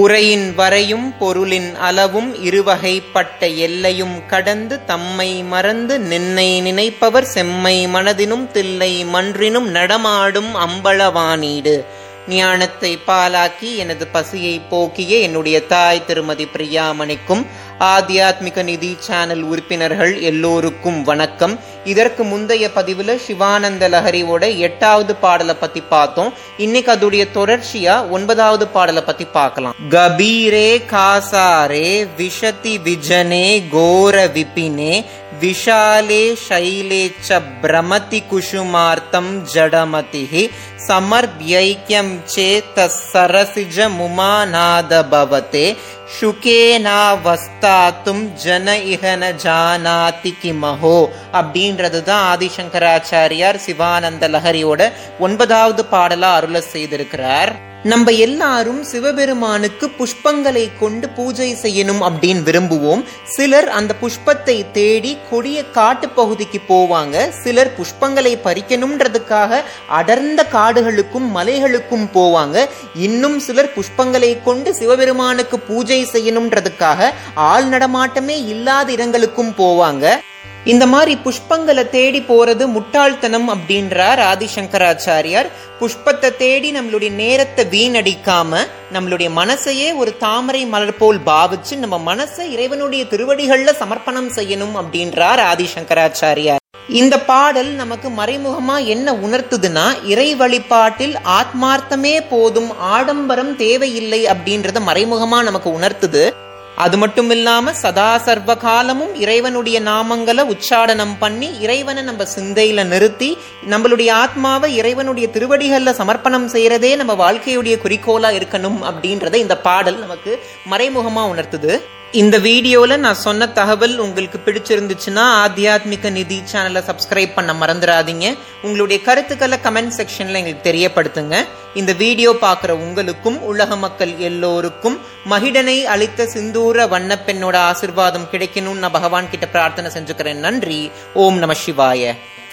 உரையின் வரையும் பொருளின் அளவும் இருவகைப்பட்ட எல்லையும் கடந்து தம்மை மறந்து நின்னை நினைப்பவர் செம்மை மனதினும் தில்லை மன்றினும் நடமாடும் அம்பளவானீடு. ஞானத்தை பாலாக்கி எனது பசியை போக்கிய என்னுடைய தாய் திருமதி பிரியாமணிக்கும் ஆத்தியாத்மிக நிதி சேனல் உறுப்பினர்கள் எல்லோருக்கும் வணக்கம். இதற்கு முந்தைய பதிவுல சிவானந்த லஹரியோட எட்டாவது பாடலை பத்தி பார்த்தோம். இன்னைக்கு அதோடைய தொடர்ச்சியா ஒன்பதாவது பாடலை பத்தி பார்க்கலாம். கபீரே காசாரே விஷதி விஜனே கோர விபினே விஷாலே शैले च भ्रमति कुसुमार्तं जडमतिः समर्भ्यैक्यं चेत् सरसिजमुमानाद भवते சுகேனாவஸ்தாத்தும் ஜன இகன ஜானாதி கிமஹோ அப்படின்றது தான் ஆதிசங்கராச்சாரியார் சிவானந்த லஹரியோட ஒன்பதாவது பாடலா அருள செய்திருக்கிறார் நம்ம எல்லாரும் சிவபெருமானுக்கு புஷ்பங்களை கொண்டு பூஜை செய்யணும் அப்படின்னு விரும்புவோம். சிலர் அந்த புஷ்பத்தை தேடி கொடிய காட்டு பகுதிக்கு போவாங்க. சிலர் புஷ்பங்களை பறிக்கணும்ன்றதுக்காக அடர்ந்த காடுகளுக்கும் மலைகளுக்கும் போவாங்க. இன்னும் சிலர் புஷ்பங்களை கொண்டு சிவபெருமானுக்கு பூஜை செய்யணும்ன்றதுக்காக ஆள் நடமாட்டமே இல்லாத இடங்களுக்கும் போவாங்க. இந்த மாதிரி புஷ்பங்களை தேடி போறது முட்டாள்தனம் அப்படின்றார் ஆதிசங்கராச்சாரியார். புஷ்பத்தை தேடி நம்மளுடைய நேரத்தை வீணடிக்காம நம்மளுடைய மனசையே ஒரு தாமரை மலர் போல் பாவிச்சு நம்ம மனசை இறைவனுடைய திருவடிகள்ல சமர்ப்பணம் செய்யணும் அப்படின்றார் ஆதிசங்கராச்சாரியார். இந்த பாடல் நமக்கு மறைமுகமா என்ன உணர்த்துதுன்னா இறை வழிபாட்டில் ஆத்மார்த்தமே போதும் ஆடம்பரம் தேவையில்லை அப்படின்றத மறைமுகமா நமக்கு உணர்த்துது. அது மட்டும் இல்லாம சதா சர்வ காலமும் இறைவனுடைய நாமங்களை உச்சாடனம் பண்ணி இறைவனை நம்ம சிந்தையில நிறுத்தி நம்மளுடைய ஆத்மாவை இறைவனுடைய திருவடிகள்ல சமர்ப்பணம் செய்யறதே நம்ம வாழ்க்கையுடைய குறிக்கோளா இருக்கணும் அப்படின்றத இந்த பாடல் நமக்கு மறைமுகமா உணர்த்துது. இந்த வீடியோல நான் சொன்ன தகவல் உங்களுக்கு பிடிச்சிருந்துச்சுன்னா ஆத்தியாத்மிக நிதி சேனலை சப்ஸ்கிரைப் பண்ண மறந்துடாதீங்க. உங்களுடைய கருத்துக்களை கமெண்ட் செக்ஷன்ல எங்களுக்கு தெரியப்படுத்துங்க. இந்த வீடியோ பார்க்குற உங்களுக்கும் உலக மக்கள் எல்லோருக்கும் மகிடனை அளித்த சிந்தூர வண்ணப்பெண்ணோட ஆசிர்வாதம் கிடைக்கணும்னு நான் பகவான் கிட்ட பிரார்த்தனை செஞ்சுக்கிறேன். நன்றி. ஓம் நம சிவாய.